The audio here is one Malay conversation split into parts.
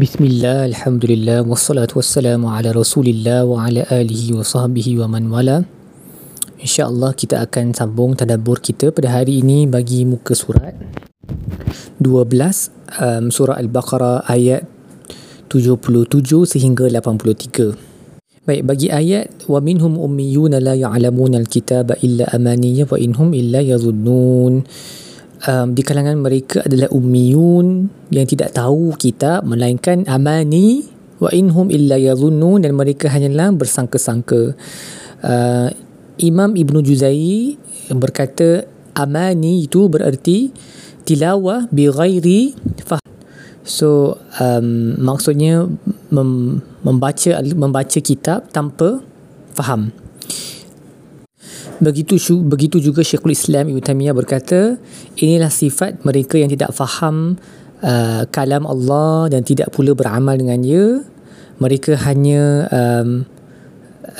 Bismillah, Alhamdulillah, wassalatu wassalamu ala rasulillah wa ala alihi wa sahbihi wa man wala. InsyaAllah kita akan sambung tadabur kita pada hari ini bagi muka surat 12 um, surah Al-Baqarah ayat 77 sehingga 83 Baik, bagi ayat wa minhum ummiyuna la ya'lamuna al-kitaba illa amaniya wa illa yadhunnun um, di kalangan mereka adalah ummiyun yang tidak tahu kitab melainkan amani wa inhum illa yadhunnun dan mereka hanyalah bersangka-sangka. Uh, Imam Ibn Juzai berkata amani itu bererti tilawah bi ghairi faham. So um, maksudnya mem, membaca membaca kitab tanpa faham. Begitu begitu juga Syekhul Islam Ibn Taymiyah berkata, inilah sifat mereka yang tidak faham uh, kalam Allah dan tidak pula beramal dengannya. Mereka hanya um,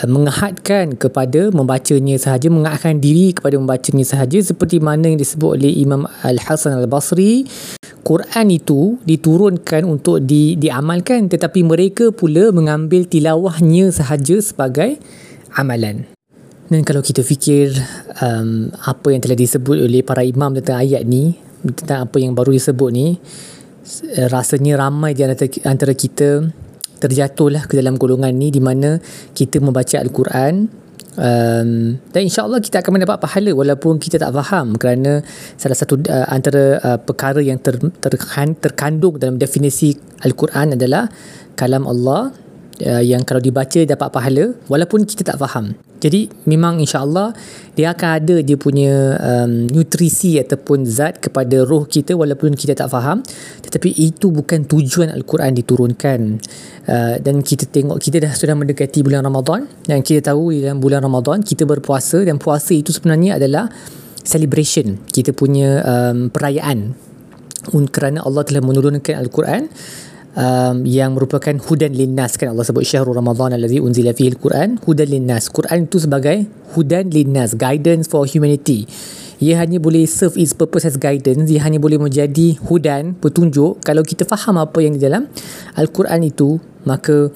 mengahadkan kepada membacanya sahaja, mengahadkan diri kepada membacanya sahaja seperti mana yang disebut oleh Imam Al-Hasan Al-Basri Quran itu diturunkan untuk di, diamalkan tetapi mereka pula mengambil tilawahnya sahaja sebagai amalan. Dan kalau kita fikir um, apa yang telah disebut oleh para imam tentang ayat ni, tentang apa yang baru disebut ni, rasanya ramai di antara, antara kita terjatuhlah ke dalam golongan ni di mana kita membaca Al-Quran um, dan insyaAllah kita akan mendapat pahala walaupun kita tak faham kerana salah satu uh, antara uh, perkara yang ter, ter, terkandung dalam definisi Al-Quran adalah kalam Allah uh, yang kalau dibaca dapat pahala walaupun kita tak faham. Jadi memang insya-Allah dia akan ada dia punya um, nutrisi ataupun zat kepada roh kita walaupun kita tak faham tetapi itu bukan tujuan al-Quran diturunkan. Uh, dan kita tengok kita dah sudah mendekati bulan Ramadan dan kita tahu dalam bulan Ramadan kita berpuasa dan puasa itu sebenarnya adalah celebration kita punya um, perayaan kerana Allah telah menurunkan al-Quran um, yang merupakan hudan linnas. Kan Allah sebut syahrul ramadhan allazi unzila fihi alquran. Hudan linnas. Quran itu sebagai hudan linnas guidance for humanity. Ia hanya boleh serve its purpose as guidance. Ia hanya boleh menjadi hudan petunjuk. Kalau kita faham apa yang di dalam al-Quran itu maka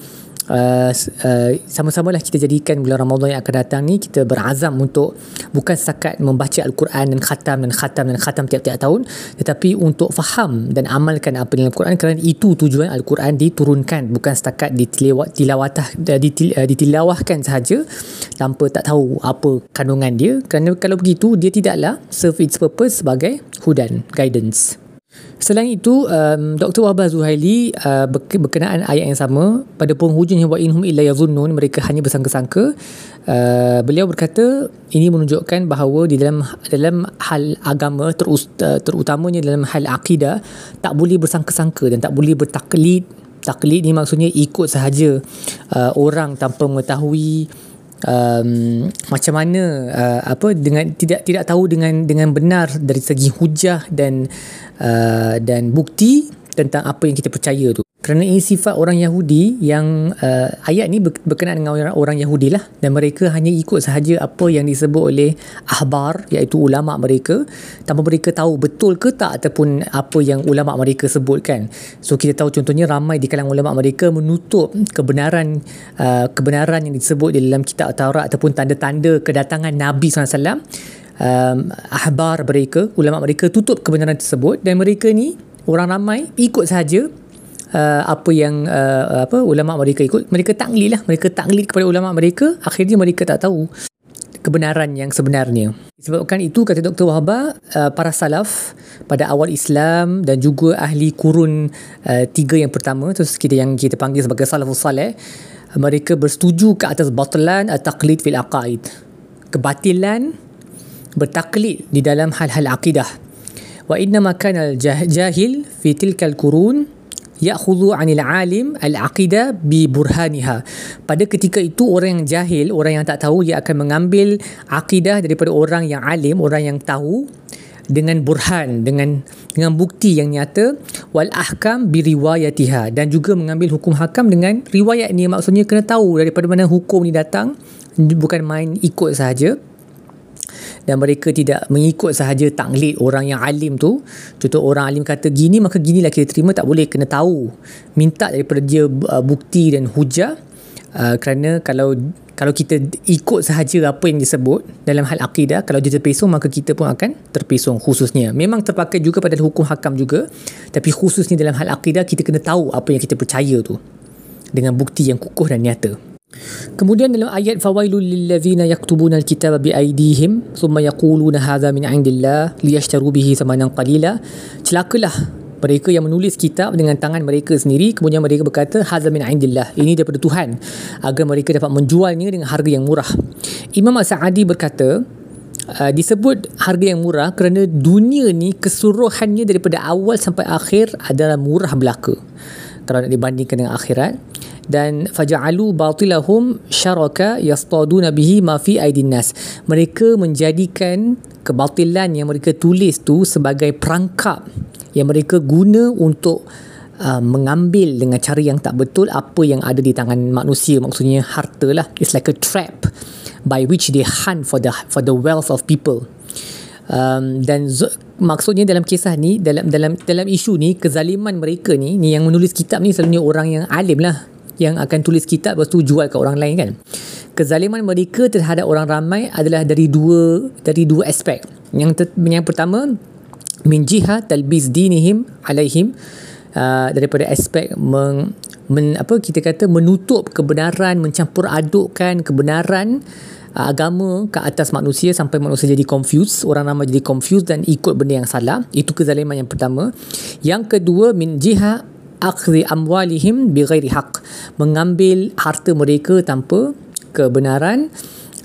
uh, uh, sama-sama lah kita jadikan bulan Ramadan yang akan datang ni kita berazam untuk bukan setakat membaca Al-Quran dan khatam dan khatam dan khatam tiap-tiap tahun tetapi untuk faham dan amalkan apa dalam Al-Quran kerana itu tujuan Al-Quran diturunkan bukan setakat ditilawat, tilawatah, ditil, uh, ditilawahkan sahaja tanpa tak tahu apa kandungan dia kerana kalau begitu dia tidaklah serve its purpose sebagai hudan, guidance. Selain itu, um, Dr. Wahbah Zuhaili uh, berkenaan ayat yang sama pada penghujungnya wa inhum illa yazunnun mereka hanya bersangka-sangka. Uh, beliau berkata ini menunjukkan bahawa di dalam dalam hal agama uh, terutamanya dalam hal akidah tak boleh bersangka-sangka dan tak boleh bertaklid. Taklid ni maksudnya ikut sahaja uh, orang tanpa mengetahui um, macam mana uh, apa dengan tidak tidak tahu dengan dengan benar dari segi hujah dan uh, dan bukti tentang apa yang kita percaya tu kerana ini sifat orang Yahudi yang uh, ayat ni berkenaan dengan orang, orang Yahudi lah. Dan mereka hanya ikut sahaja apa yang disebut oleh ahbar iaitu ulama mereka tanpa mereka tahu betul ke tak ataupun apa yang ulama mereka sebutkan. So kita tahu contohnya ramai di kalangan ulama mereka menutup kebenaran uh, kebenaran yang disebut di dalam kitab Taurat ataupun tanda-tanda kedatangan Nabi SAW um, ahbar mereka ulama mereka tutup kebenaran tersebut dan mereka ni orang ramai ikut sahaja uh, apa yang uh, apa ulama mereka ikut. Mereka taklid lah. Mereka taklid kepada ulama mereka. Akhirnya mereka tak tahu kebenaran yang sebenarnya. Sebabkan itu kata Dr. Wahaba uh, para salaf pada awal Islam dan juga ahli kurun uh, tiga yang pertama terus kita yang kita panggil sebagai salafus saleh mereka bersetuju ke atas batalan at-taqlid fil aqaid. Kebatilan bertaklid di dalam hal-hal akidah wa inna ma kana al-jahil fi tilka al-qurun ya'khudhu 'anil 'alim al-'aqidah bi burhaniha. Pada ketika itu orang yang jahil, orang yang tak tahu dia akan mengambil akidah daripada orang yang alim, orang yang tahu dengan burhan dengan dengan bukti yang nyata wal ahkam bi riwayatiha dan juga mengambil hukum hakam dengan riwayat ni maksudnya kena tahu daripada mana hukum ni datang bukan main ikut sahaja dan mereka tidak mengikut sahaja taklid orang yang alim tu. Contoh orang alim kata gini maka ginilah kita terima tak boleh kena tahu. Minta daripada dia uh, bukti dan hujah uh, kerana kalau kalau kita ikut sahaja apa yang disebut dalam hal akidah kalau dia terpesong maka kita pun akan terpesong khususnya. Memang terpakai juga pada hukum hakam juga tapi khususnya dalam hal akidah kita kena tahu apa yang kita percaya tu dengan bukti yang kukuh dan nyata Kemudian dalam ayat fawailul lillazina yaktubuna alkitaba biaydihim thumma yaquluna hadha min indillah liyashtaru bihi thamanan qalila. Celakalah mereka yang menulis kitab dengan tangan mereka sendiri kemudian mereka berkata hadza min indillah. Ini daripada Tuhan agar mereka dapat menjualnya dengan harga yang murah. Imam As-Sa'adi berkata uh, disebut harga yang murah kerana dunia ni keseluruhannya daripada awal sampai akhir adalah murah belaka. Kalau nak dibandingkan dengan akhirat dan faja'alu batilahum syaraka yastaduna bihi ma fi aidin nas. Mereka menjadikan kebatilan yang mereka tulis tu sebagai perangkap yang mereka guna untuk uh, mengambil dengan cara yang tak betul apa yang ada di tangan manusia. Maksudnya harta lah. It's like a trap by which they hunt for the for the wealth of people. Um, dan maksudnya dalam kisah ni dalam dalam dalam isu ni kezaliman mereka ni ni yang menulis kitab ni selalunya orang yang alim lah yang akan tulis kitab lepas tu jual ke orang lain kan. Kezaliman mereka terhadap orang ramai adalah dari dua dari dua aspek. Yang ter, yang pertama min jiha talbis dinihim alaihim uh, daripada aspek meng, men, apa kita kata menutup kebenaran mencampur adukkan kebenaran uh, agama ke atas manusia sampai manusia jadi confused orang ramai jadi confused dan ikut benda yang salah. Itu kezaliman yang pertama. Yang kedua min jiha akhdhi amwalihim bighairi haq mengambil harta mereka tanpa kebenaran.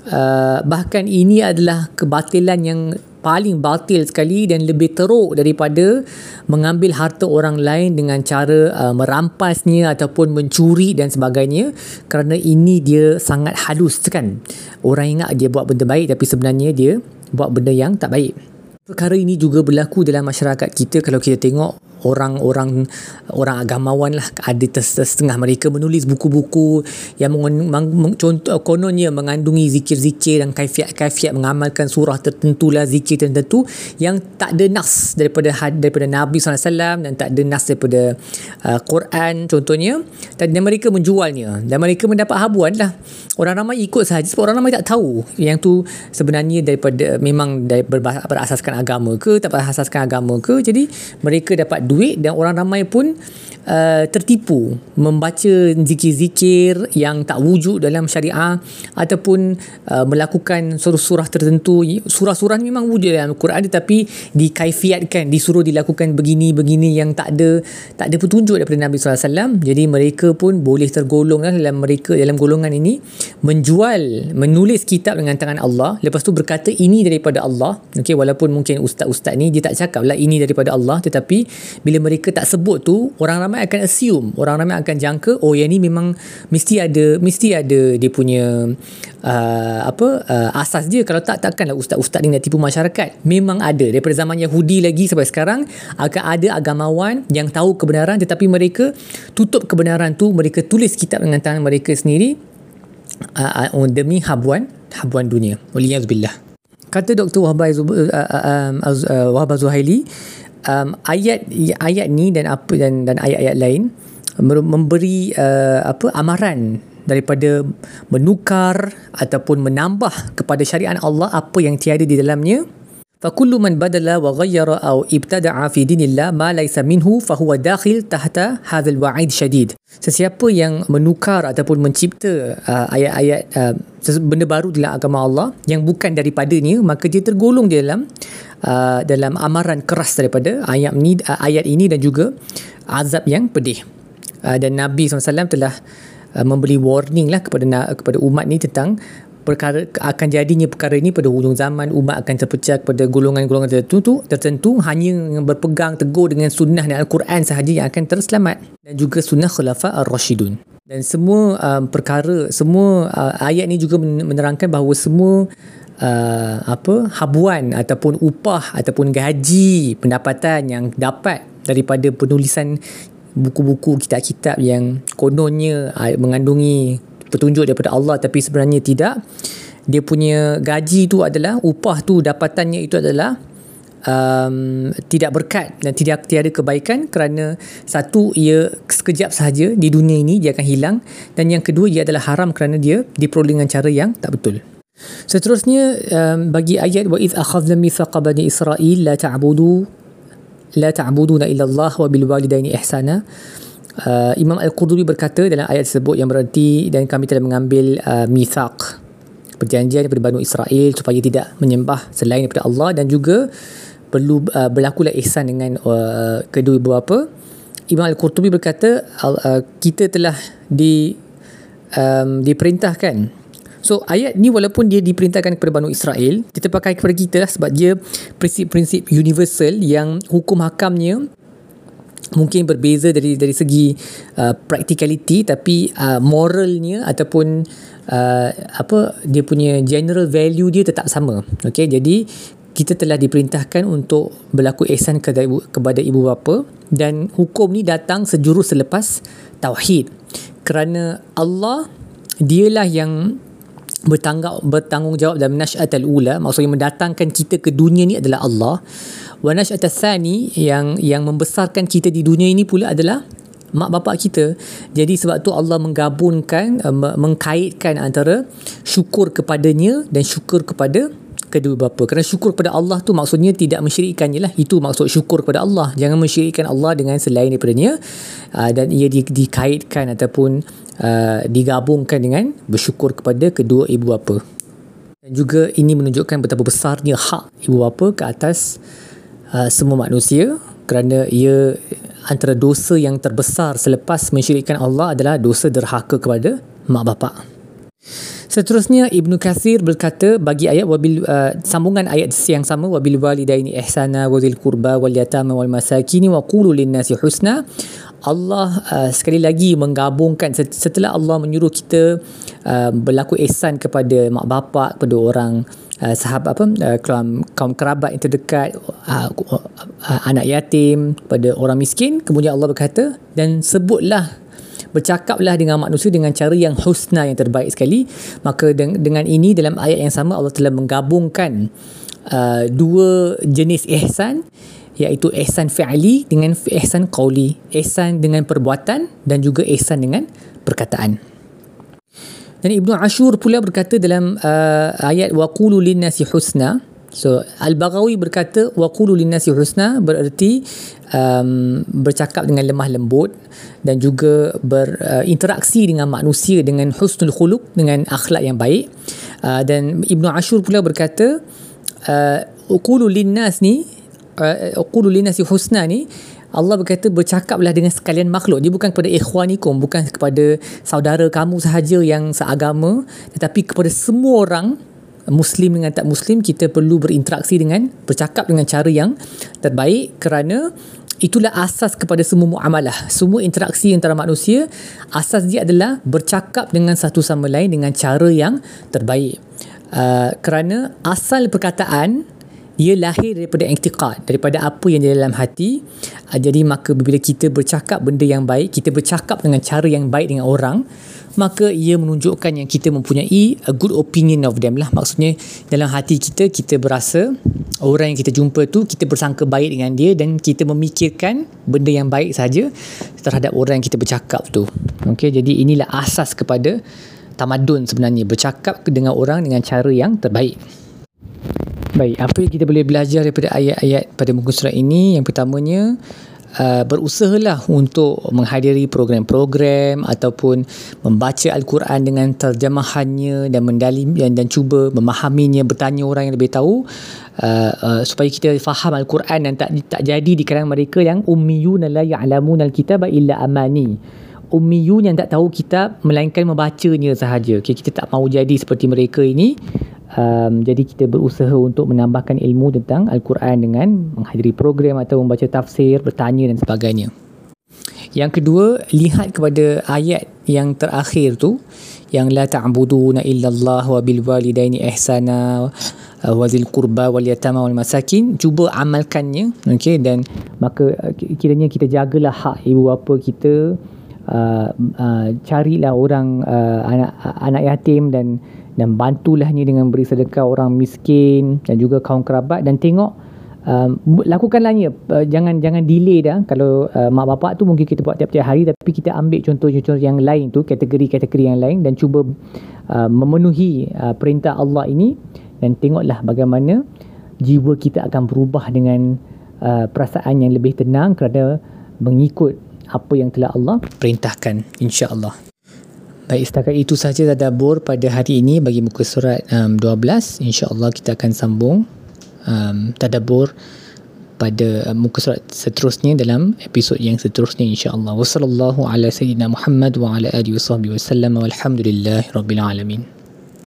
Uh, bahkan ini adalah kebatilan yang paling batil sekali dan lebih teruk daripada mengambil harta orang lain dengan cara uh, merampasnya ataupun mencuri dan sebagainya. Kerana ini dia sangat halus kan? Orang ingat dia buat benda baik tapi sebenarnya dia buat benda yang tak baik. Perkara ini juga berlaku dalam masyarakat kita. Kalau kita tengok orang-orang orang agamawan lah. Ada setengah mereka menulis buku-buku yang meng, meng, contoh kononnya mengandungi zikir-zikir dan kaifiat-kaifiat mengamalkan surah tertentu lah zikir tertentu yang tak ada nas daripada daripada Nabi SAW dan tak ada nas daripada uh, Quran contohnya. Dan mereka menjualnya. Dan mereka mendapat habuan lah. Orang ramai ikut sahaja sebab orang ramai tak tahu yang tu sebenarnya daripada memang berasaskan agama ke tak berasaskan agama ke. Jadi mereka dapat duit dan orang ramai pun uh, tertipu membaca zikir-zikir yang tak wujud dalam syariah ataupun uh, melakukan surah-surah tertentu. Surah-surah ni memang wujud dalam Al-Quran tetapi dikaifiatkan disuruh dilakukan begini-begini yang tak ada tak ada petunjuk daripada Nabi SAW jadi mereka pun boleh tergolong dalam mereka dalam golongan ini menjual menulis kitab dengan tangan Allah. Lepas tu berkata ini daripada Allah. Okay, walaupun mungkin ustaz-ustaz ni dia tak cakap lah ini daripada Allah tetapi bila mereka tak sebut tu orang ramai akan assume orang ramai akan jangka oh yang ni memang mesti ada mesti ada dia punya uh, apa uh, asas dia. Kalau tak takkanlah ustaz-ustaz ni nak tipu masyarakat. Memang ada. Daripada zaman Yahudi lagi sampai sekarang akan ada agamawan yang tahu kebenaran tetapi mereka tutup kebenaran tu mereka tulis kitab dengan tangan mereka sendiri uh, uh, demi habuan habuan dunia. Waliyazbillah. Kata Dr. Wahbah uh, Zuhaili um, ayat ayat ni dan apa dan dan ayat-ayat lain memberi uh, apa amaran daripada menukar ataupun menambah kepada syariat Allah apa yang tiada di dalamnya فكل من بدل وغير أو ابتدع في دين الله ما ليس منه فهو داخل تحت هذا الوعيد شديد sesiapa yang menukar ataupun mencipta uh, ayat-ayat uh, benda baru dalam agama Allah yang bukan daripadanya maka dia tergolong di dalam uh, dalam amaran keras daripada ayat ini uh, ayat ini dan juga azab yang pedih. Uh, dan Nabi SAW telah uh, memberi warning lah kepada kepada umat ni tentang perkara akan jadinya perkara ini pada hujung zaman umat akan terpecah kepada golongan-golongan tertentu tertentu hanya berpegang teguh dengan sunnah dan al-Quran sahaja yang akan terselamat. Dan juga sunnah khulafa ar-rasyidun dan semua um, perkara semua uh, ayat ini juga menerangkan bahawa semua uh, apa habuan ataupun upah ataupun gaji pendapatan yang dapat daripada penulisan buku-buku kitab-kitab yang kononnya uh, mengandungi petunjuk daripada Allah tapi sebenarnya tidak dia punya gaji tu adalah upah tu dapatannya itu adalah um, tidak berkat dan tidak tiada kebaikan kerana satu ia sekejap sahaja di dunia ini dia akan hilang dan yang kedua ia adalah haram kerana dia diperoleh dengan cara yang tak betul. Seterusnya um, bagi ayat wa id akhadna mithaqa bani Israil la ta'budu la ta'buduna illa Allah wa bil walidaini ihsana. Uh, Imam Al-Qurtubi berkata dalam ayat tersebut yang berarti dan kami telah mengambil uh, mithaq perjanjian daripada Bani Israel supaya tidak menyembah selain daripada Allah dan juga perlu uh, berlakulah ihsan dengan uh, kedua ibu bapa. Imam Al-Qurtubi berkata uh, kita telah di um, diperintahkan So ayat ni walaupun dia diperintahkan kepada Banu Israel, kita pakai kepada kita lah sebab dia prinsip-prinsip universal yang hukum hakamnya mungkin berbeza dari dari segi uh, practicality tapi uh, moralnya ataupun uh, apa dia punya general value dia tetap sama. Okey, jadi kita telah diperintahkan untuk berlaku ihsan kepada ibu, kepada ibu bapa dan hukum ni datang sejurus selepas tauhid. Kerana Allah dialah yang bertanggung bertanggungjawab dalam nasyat al-ula maksudnya mendatangkan kita ke dunia ni adalah Allah. Wa nasyat al-thani yang yang membesarkan kita di dunia ini pula adalah mak bapak kita. Jadi sebab tu Allah menggabungkan uh, mengkaitkan antara syukur kepadanya dan syukur kepada kedua bapa. Kerana syukur kepada Allah tu maksudnya tidak mensyirikkannya lah. Itu maksud syukur kepada Allah. Jangan mensyirikkan Allah dengan selain daripadanya. Uh, dan ia di, dikaitkan ataupun uh, digabungkan dengan bersyukur kepada kedua ibu bapa. Dan juga ini menunjukkan betapa besarnya hak ibu bapa ke atas uh, semua manusia kerana ia antara dosa yang terbesar selepas mensyirikkan Allah adalah dosa derhaka kepada mak bapak. Seterusnya Ibnu Kathir berkata bagi ayat wabil uh, sambungan ayat yang sama wabil walidaini ihsana wa dzil qurba wal yatama wal masakin wa qulu lin nasi husna Allah uh, sekali lagi menggabungkan setelah Allah menyuruh kita uh, berlaku ihsan kepada mak bapak kepada orang uh, sahabat apa uh, kaum, kerabat yang terdekat uh, uh, anak yatim pada orang miskin. Kemudian Allah berkata dan sebutlah bercakaplah dengan manusia dengan cara yang husna yang terbaik sekali. Maka dengan ini dalam ayat yang sama Allah telah menggabungkan uh, dua jenis ihsan iaitu ihsan fi'li dengan ihsan qawli ihsan dengan perbuatan dan juga ihsan dengan perkataan dan Ibnu Ashur pula berkata dalam uh, ayat waqulu linnasi husna So Al-Baghawi berkata waqulu linnasi husna bererti um, bercakap dengan lemah lembut dan juga berinteraksi uh, dengan manusia dengan husnul khuluq dengan akhlak yang baik. Uh, dan Ibnu Ashur pula berkata uh, uqulu linnas ni uh, uqulu linnasi husna ni Allah berkata bercakaplah dengan sekalian makhluk. Dia bukan kepada ikhwanikum, bukan kepada saudara kamu sahaja yang seagama, tetapi kepada semua orang muslim dengan tak muslim kita perlu berinteraksi dengan bercakap dengan cara yang terbaik kerana itulah asas kepada semua muamalah semua interaksi antara manusia asas dia adalah bercakap dengan satu sama lain dengan cara yang terbaik uh, kerana asal perkataan ia lahir daripada i'tiqad daripada apa yang di dalam hati. Uh, jadi maka bila kita bercakap benda yang baik kita bercakap dengan cara yang baik dengan orang maka ia menunjukkan yang kita mempunyai a good opinion of them lah. Maksudnya dalam hati kita kita berasa orang yang kita jumpa tu kita bersangka baik dengan dia dan kita memikirkan benda yang baik saja terhadap orang yang kita bercakap tu. Okey jadi inilah asas kepada tamadun sebenarnya. Bercakap dengan orang dengan cara yang terbaik baik apa yang kita boleh belajar daripada ayat-ayat pada muka surat ini? Yang pertamanya uh, berusahalah untuk menghadiri program-program ataupun membaca Al-Quran dengan terjemahannya dan mendalim dan, dan cuba memahaminya bertanya orang yang lebih tahu uh, uh, supaya kita faham Al-Quran dan tak tak jadi di kalangan mereka yang ummiyun la ya'lamun al-kitaba illa amani. Ummiyun yang tak tahu kitab melainkan membacanya sahaja. Okay, kita tak mahu jadi seperti mereka ini Um, jadi kita berusaha untuk menambahkan ilmu tentang Al-Quran dengan menghadiri program atau membaca tafsir, bertanya dan sebagainya. Yang kedua, lihat kepada ayat yang terakhir tu yang la ta'buduna illallah wa bil walidaini ihsana wa zil qurba wal yatama wal masakin cuba amalkannya okey dan maka uh, kiranya kita jagalah hak ibu bapa kita uh, uh, carilah orang uh, anak anak yatim dan dan bantulahnya dengan beri sedekah orang miskin dan juga kaum kerabat. Dan tengok um, lakukanlahnya uh, jangan jangan delay dah. Kalau uh, mak bapak tu mungkin kita buat tiap-tiap hari tapi kita ambil contoh-contoh yang lain tu kategori-kategori yang lain dan cuba uh, memenuhi uh, perintah Allah ini. Dan tengoklah bagaimana jiwa kita akan berubah dengan uh, perasaan yang lebih tenang kerana mengikut apa yang telah Allah perintahkan insya-Allah Baik, setakat itu sahaja tadabbur pada hari ini bagi muka surat um, 12. InsyaAllah kita akan sambung um, tadabbur pada um, muka surat seterusnya dalam episod yang seterusnya insyaAllah. Wassalamualaikum ala sayyidina Muhammad wa ala alihi wa sahbihi wa sallam. Walhamdulillahi rabbil alamin.